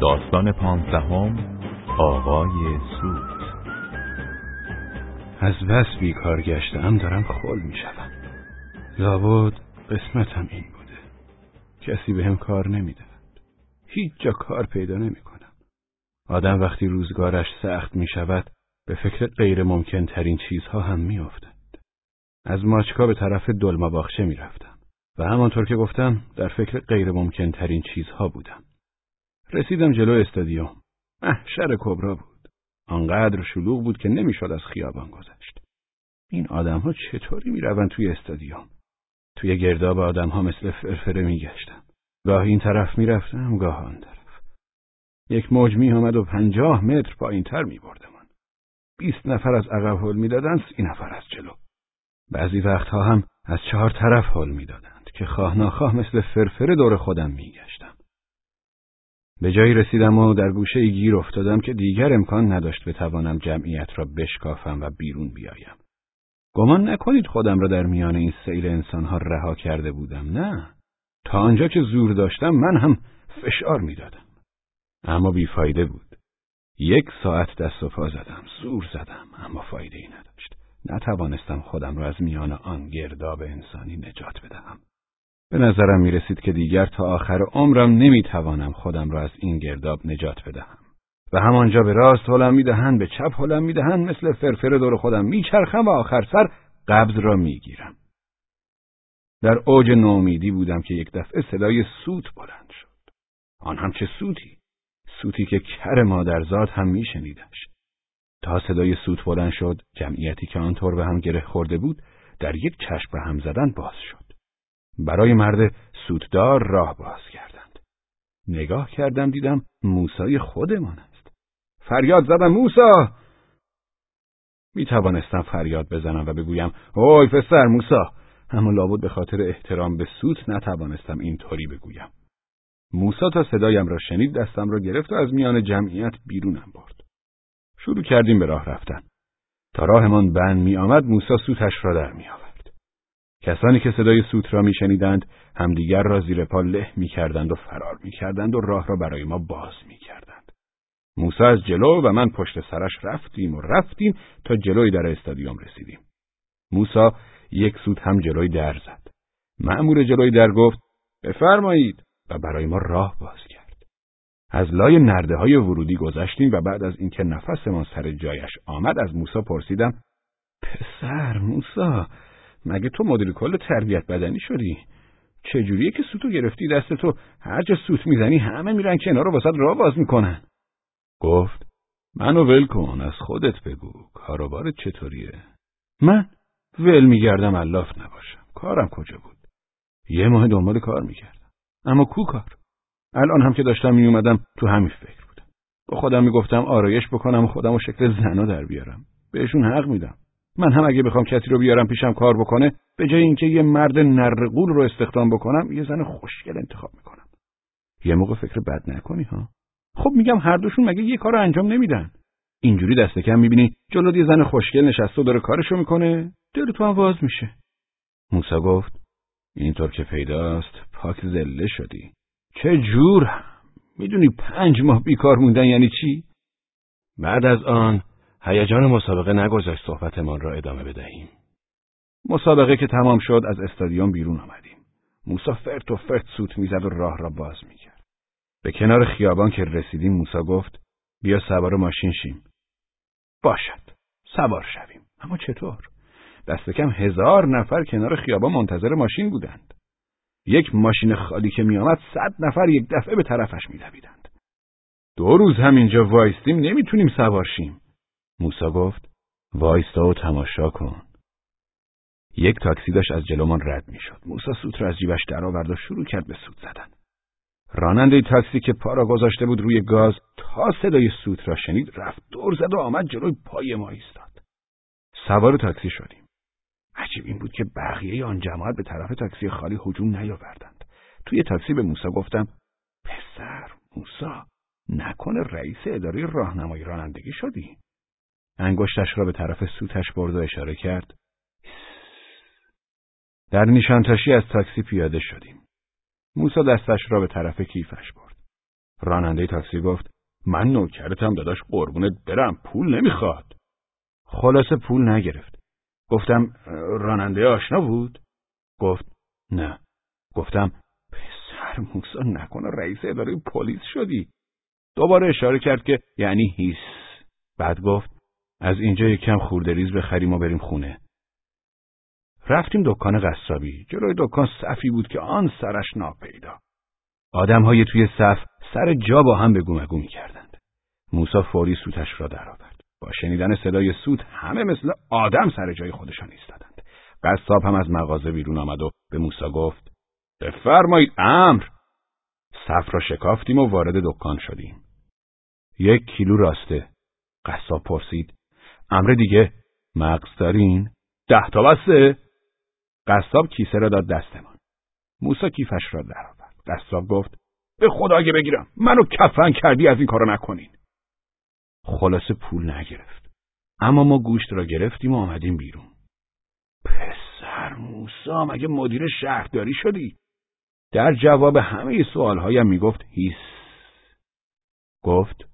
داستان پانزدهم آقای سوت از بس بیکار گشتم دارم خل می شدم. لابد قسمتم این بوده کسی به هم کار نمی دهد. هیچ جا کار پیدا نمی کنم آدم وقتی روزگارش سخت می شود به فکر غیر ممکن ترین چیزها هم می افتد. از ماچکا به طرف دلما باخچه می رفتم و همانطور که گفتم در فکر غیر ممکن ترین چیزها بودم. رسیدم جلو استادیوم. محشر کبرا بود. آنقدر شلوغ بود که نمی‌شد از خیابان گذشت. این آدمها چطوری می‌روند توی استادیوم؟ توی گرداب آدمها مثل فرفره میگشتم. گاه این طرف می‌رفتم گاه آن طرف. یک موج می آمد و پنجاه متر پایین تر می بردمان. بیست نفر از عقب حل می‌دادند سی نفر از جلو. بعضی وقتها هم از چهار طرف حل می‌دادند که خواه ناخواه مثل فرفره دور خودم میگشتم. به جایی رسیدم و در گوشه گیر افتادم که دیگر امکان نداشت بتوانم جمعیت را بشکافم و بیرون بیایم. گمان نکنید خودم را در میان این سیل انسانها رها کرده بودم نه. تا آنجا که زور داشتم من هم فشار می‌دادم. اما بیفایده بود. یک ساعت دست و پا زدم زور زدم اما فایده ای نداشت. نتوانستم خودم را از میان آن گرداب انسانی نجات بدهم. به نظرم می رسید که دیگر تا آخر عمرم نمی توانم خودم را از این گرداب نجات بدهم. و همانجا به راست حلم می دهند، به چپ حلم می دهند، مثل فرفر دور خودم می چرخم و آخر سر قبض را می گیرم. در اوج نومیدی بودم که یک دفعه صدای سوت بلند شد. آن هم چه سوتی؟ سوتی که کر مادرزاد هم می شنیدش. تا صدای سوت بلند شد، جمعیتی که آنطور به هم گره خورده بود، در یک چشم به هم زدن باز شد. برای مرد سوددار راه باز کردند. نگاه کردم دیدم موسای خودمان است. فریاد زدم موسا! می توانستم فریاد بزنم و بگویم اوی پسر موسا اما لابد به خاطر احترام به سوت نتوانستم اینطوری بگویم. موسا تا صدایم را شنید دستم را گرفت و از میان جمعیت بیرونم برد. شروع کردیم به راه رفتن. تا راهمان بند می آمد موسا سوتش را در می آورد. کسانی که صدای سوت را میشنیدند همدیگر را زیر پا له می‌کردند و فرار می‌کردند و راه را برای ما باز می‌کردند. موسی از جلو و من پشت سرش رفتیم و رفتیم تا جلوی در استادیوم رسیدیم. موسی یک سوت هم جلوی در زد. مأمور جلوی در گفت بفرمایید. و برای ما راه باز کرد. از لای نرده های ورودی گذشتیم و بعد از اینکه نفسمان سر جایش آمد از موسی پرسیدم پسر موسی مگه تو مدیر کل تربیت بدنی شدی؟ چجوریه که سوتو گرفتی دست تو؟ هر جا سوت می‌زنی همه میرن کنار رو واسه راه باز می‌کنن. گفت منو ول کن از خودت بگو کاروبارت چطوریه؟ من ول میگردم الاف نباشم. کارم کجا بود؟ یه ماه دنبال کار می‌کردم. اما کو کار؟ الان هم که داشتم میومدم تو همین فکر بودم. با خودم می‌گفتم آرایش بکنم و خودم و شکل زنا در بیارم. بهشون حق میدم. من هم اگه بخوام کسی رو بیارم پیشم کار بکنه به جای اینکه یه مرد نرقول رو استخدام بکنم یه زن خوشگل انتخاب می‌کنم. یه موقع فکر بد نکنی ها؟ خب میگم هر دوشون مگه یه کار رو انجام نمیدن. اینجوری دست کم می‌بینی جلو یه زن خوشگل نشسته و داره کارشو می‌کنه دل تو هم باز میشه. موسا گفت اینطور که پیداست پاک زله شدی. چه جور؟ می‌دونی پنج ماه بیکار موندن یعنی چی؟ بعد از آن هیجان مسابقه نگذاشت صحبتمان را ادامه بدهیم. مسابقه که تمام شد از استادیوم بیرون آمدیم. موسا فرت و فرت سوت می‌زد و راه را باز می‌کرد. به کنار خیابان که رسیدیم موسا گفت بیا سوار ماشین شیم. باشد. سوار شویم. اما چطور؟ دست کم هزار نفر کنار خیابان منتظر ماشین بودند. یک ماشین خالی که میآمد صد نفر یک دفعه به طرفش میدویدند. دو روز همینجا وایستیم نمی‌تونیم سوار شیم. موسا گفت وایستا و تماشا کن. یک تاکسی داشت از جلومان رد می‌شد. موسا سوت را از جیبش درآورد و شروع کرد به سوت زدن. راننده تاکسی که پا را گذاشته بود روی گاز تا صدای سوت را شنید رفت دور زد و آمد جلوی پای ما ایستاد. سوار تاکسی شدیم. عجیب این بود که بقیه آن جماعت به طرف تاکسی خالی هجوم نیاوردند. توی تاکسی به موسا گفتم پسر موسا نکنه رئیس اداره راهنمایی رانندگی شدی انگشتش را به طرف سوتش برد و اشاره کرد. در نیشانتاشی از تاکسی پیاده شدیم. موسا دستش را به طرف کیفش برد. راننده تاکسی گفت من نوکرتم داداش قربونت برم پول نمی‌خواد خلاصه پول نگرفت گفتم راننده آشنا بود گفت نه گفتم پسر موسا نکنه رئیس اداره پلیس شدی دوباره اشاره کرد که یعنی هیس بعد گفت از اینجا یکم خوردریز بخریم و بریم خونه. رفتیم دکان قصابی. جلوی دکان صفی بود که آن سرش ناپیدا. های توی صف سر جا با هم بگو مگو کردند. موسا فوری سوتش را درآورد. با شنیدن صدای سوت همه مثل آدم سر جای خودشان ایستادند. قصاب هم از مغازه بیرون آمد و به موسا گفت بفرمایید امر. صف را شکافتیم و وارد دکان شدیم. یک کیلو راسته. قصاب پرسید امر دیگه مغز دارین ده تا بسته. قصاب کیسه را داد دستمان موسا کیفش را درآورد قصاب گفت به خدا اگه بگیرم منو کفن کردی از این کارو نکنین. خلاصه پول نگرفت. اما ما گوشت را گرفتیم و آمدیم بیرون. پسر موسا مگه مدیر شهرداری شدی؟ در جواب همه سوالهایم می‌گفت هیس. گفت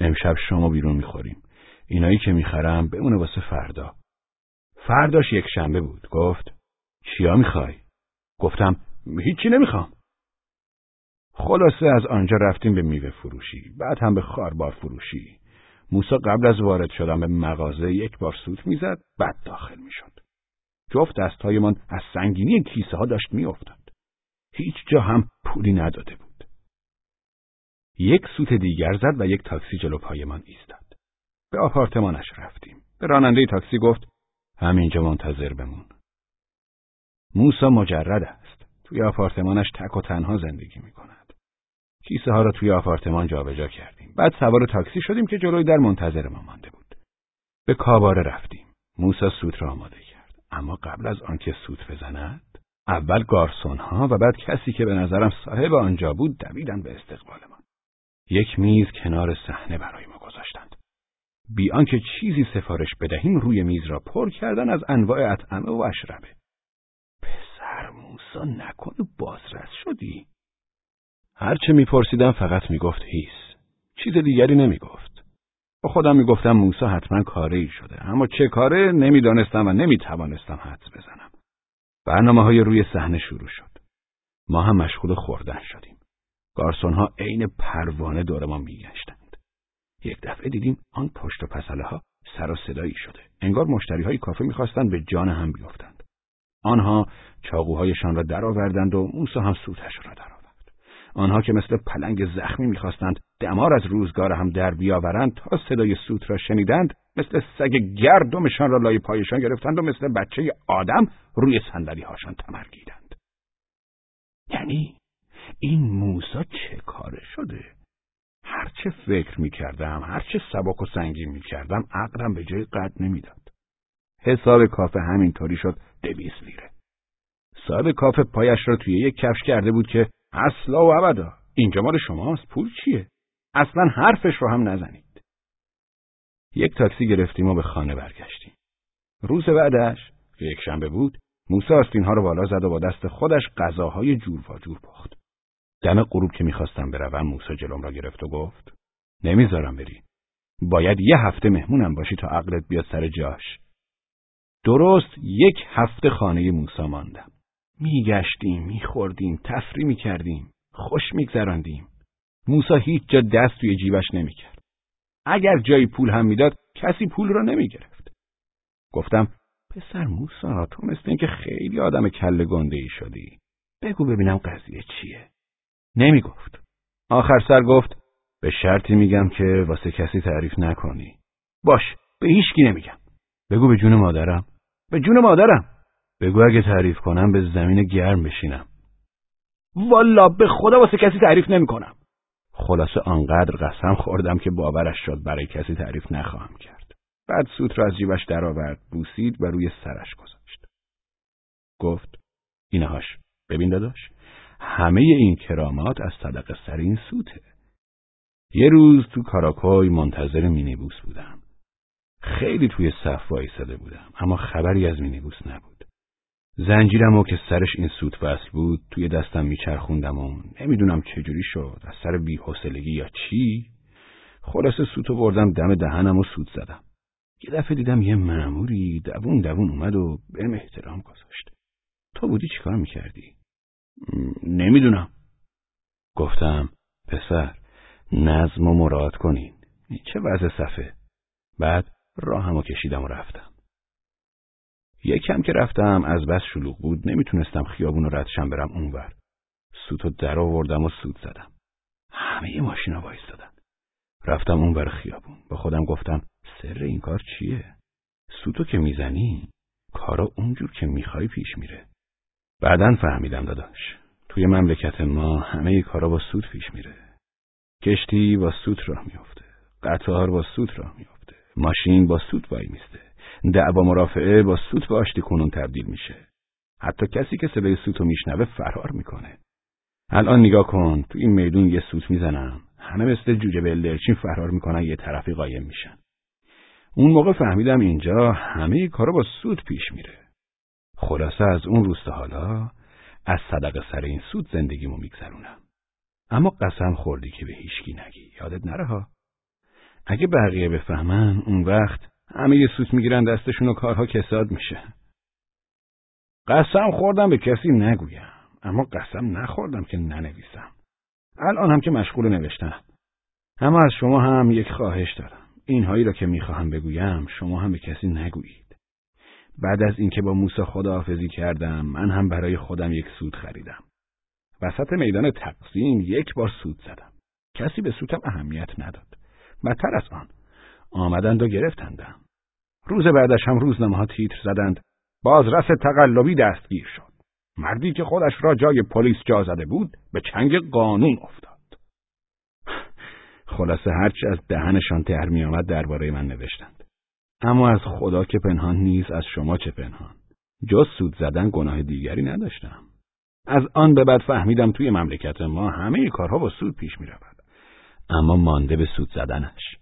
امشب شما بیرون می‌خوریم. اینایی که می‌خرم بمونه واسه فردا. فرداش یک شنبه بود. گفت چیا می‌خوای؟ گفتم هیچی نمی‌خوام. خلاصه از آنجا رفتیم به میوه فروشی. بعد هم به خاربار فروشی. موسا قبل از وارد شدن به مغازه یک بار سوت می‌زد بعد داخل می‌شد. جفت دستهایمان از سنگینی کیسه ها داشت میافتاد. هیچ جا هم پولی نداده بود. یک سوت دیگر زد و یک تاکسی جلو پایمان ایستاد. به آپارتمانش رفتیم به راننده تاکسی گفت همینجا منتظر بمون موسا مجرد است توی آپارتمانش تک و تنها زندگی می کند. کیسه ها را توی آپارتمان جابجا کردیم. بعد سوار تاکسی شدیم که جلوی در منتظر ما مانده بود. به کاباره رفتیم. موسا سوت را آماده کرد. اما قبل از آنکه سوت بزند، اول گارسون ها و بعد کسی که به نظرم صاحب آنجا بود دویدن به استقبالمان. یک میز کنار صحنه برای ما گذاشتند. بی آنکه چیزی سفارش بدهیم روی میز را پر کردن از انواع اطعمه و اشربه. موسا نکنه بازرس شدی؟ هرچه میپرسیدم فقط می‌گفت هیس. چیز دیگری نمی‌گفت. با خودم می‌گفتم موسا حتما کاره ای شده اما چه کاره نمی‌دانستم و نمی‌توانستم حدس بزنم. برنامه های روی صحنه شروع شد. ما هم مشغول خوردن شدیم. گارسون ها عین پروانه دور ما میگشتند. یک دفعه دیدیم آن پشت و پسله ها سر و صدایی شده. انگار مشتری های کافه می‌خواستند به جان هم بیفتند. آنها چاقوهایشان را درآوردند و موسی هم سوتش را درآورد. آنها که مثل پلنگ زخمی می‌خواستند دمار از روزگار هم در بیاورند تا صدای سوت را شنیدند مثل سگ گردمشان را لای پایشان گرفتند و مثل بچه آدم روی صندلی هاشان تمرگیدند. یعنی این موسا چه کاره شده؟ هرچه فکر می‌کردم، هرچه سبک و سنگین می‌کردم، عقلم به جای قد نمی‌داد. حساب کافه همینطوری شد دویست لیره. صاحب کافه پایش را توی یک کفش کرده بود که اصلا و ابدا اینجا مال شماست پول چیه؟ اصلا حرفش رو هم نزنید. یک تاکسی گرفتیم و به خانه برگشتیم. روز بعدش که یک شنبه بود موسی آستینها رو بالا زد و با دست خودش غذاهای جور و جور پخت. دم غروب که می‌خواستم بروم موسی جلوم را گرفت و گفت نمی‌ذارم بری. باید یه هفته مهمونم باشی تا عقلت بیاد سر جاش. درست یک هفته خانه موسا ماندم. میگشتیم، میخوردیم، تفری می‌کردیم، خوش میگذراندیم. موسا هیچ جا دست توی جیبش نمی‌کرد. اگر جایی پول هم می‌داد کسی پول را نمی‌گرفت. گفتم پسر موسا تو مثل اینکه خیلی آدم کله گنده شدی. بگو ببینم قضیه چیه. نمی‌گفت. آخر سر گفت به شرطی میگم که واسه کسی تعریف نکنی. باش به هیچکی نمیگم. بگو به جون مادرم به جون مادرم بگو اگه تعریف کنم به زمین گرم بشینم والا به خدا واسه کسی تعریف نمی‌کنم. خلاصه آنقدر قسم خوردم که باورش شد برای کسی تعریف نخواهم کرد بعد سوت را از جیبش درآورد بوسید و روی سرش گذاشت گفت اینهاش ببین داداش همه این کرامات از صدق سر این سوته. یه روز تو کاراکوی منتظر مینیبوس بودم. خیلی توی صف وایساده بودم اما خبری از مینیبوس نبود. زنجیرم و که سرش این سوت وصل بود توی دستم میچرخوندم و نمی‌دونم چجوری شد از سر بیحسلگی یا چی؟ خلاصه سوتو بردم دم دهنم و سود زدم. یه دفعه دیدم یه معموری دوون دوون اومد و بهم احترام گذاشت. تو بودی چیکار می‌کردی؟ نمی‌دونم. گفتم پسر نظم و مراد کنین. چه وضع صفه بعد راهمو کشیدم و رفتم. یکم که رفتم از بس شلوغ بود نمی‌تونستم خیابون رو ردشم برم اونور. سوتو در آوردم و سود زدم. همه ماشینا وایستادن. رفتم اونور خیابون. با خودم گفتم سر این کار چیه؟ سوتو که می‌زنی کارا اونجور که می‌خوای پیش میره. بعدا فهمیدم داداش. توی مملکت ما همه کارا با سود پیش میره. کشتی با سود راه میافته. قطار با سود راه میافته. ماشین با سود وای میسته. دعوا مرافعه با سوت به آشتی کنون تبدیل میشه. حتی کسی که صدای سوتو میشنوه فرار می‌کنه. الان نگاه کن تو این میدون یه سوت می‌زنم. همه مثل جوجه بلدرچین فرار می‌کنن یه طرفی قایم میشن. اون موقع فهمیدم اینجا همه کارا با سود پیش میره. خلاصه از اون روز حالا از صدق سر این سود زندگیمو میگذرونم. اما قسم خوردی که به هیچکی نگی. یادت نره ها؟ اگه بقیه بفهمن اون وقت همه یه سوت می‌گیرن دستشون و کارها کساد میشه. قسم خوردم به کسی نگویم. اما قسم نخوردم که ننویسم. الان هم که مشغول نوشتنم اما از شما هم یک خواهش دارم. اینهایی را که می‌خواهم بگویم شما هم به کسی نگویید. بعد از اینکه با موسی خداحافظی کردم من هم برای خودم یک سود خریدم. وسط میدان تقسیم یک بار سود زدم. کسی به سودم اهمیت نداد. بدتر از آن آمدند و گرفتندم. روز بعدش هم روزنامه ها تیتر زدند. بازرس تقلبی دستگیر شد. مردی که خودش را جای پلیس جا زده بود به چنگ قانون افتاد. خلاصه هرچی از دهنشان تر می آمد درباره من نوشتند. اما از خدا که پنهان نیست از شما چه پنهان؟ جز سود زدن گناه دیگری نداشتم. از آن به بعد فهمیدم توی مملکت ما همه کارها با سود پیش می رود. اما مانده به سود زدنش.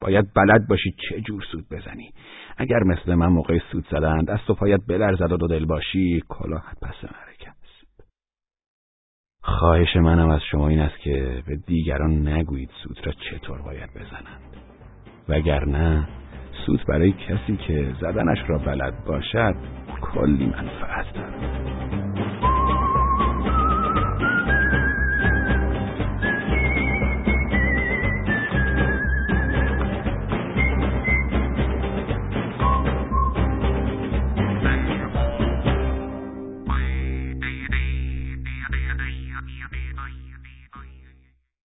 باید بلد باشی چه جور سود بزنی. اگر مثل من موقع سود زدن دست و پایت بلرزد و دو دل باشی کلاهت پس مرک است. خواهش منم از شما این است که به دیگران نگویید سود را چطور باید بزنند. وگرنه سود برای کسی که زدنش را بلد باشد کلی منفعت دارد.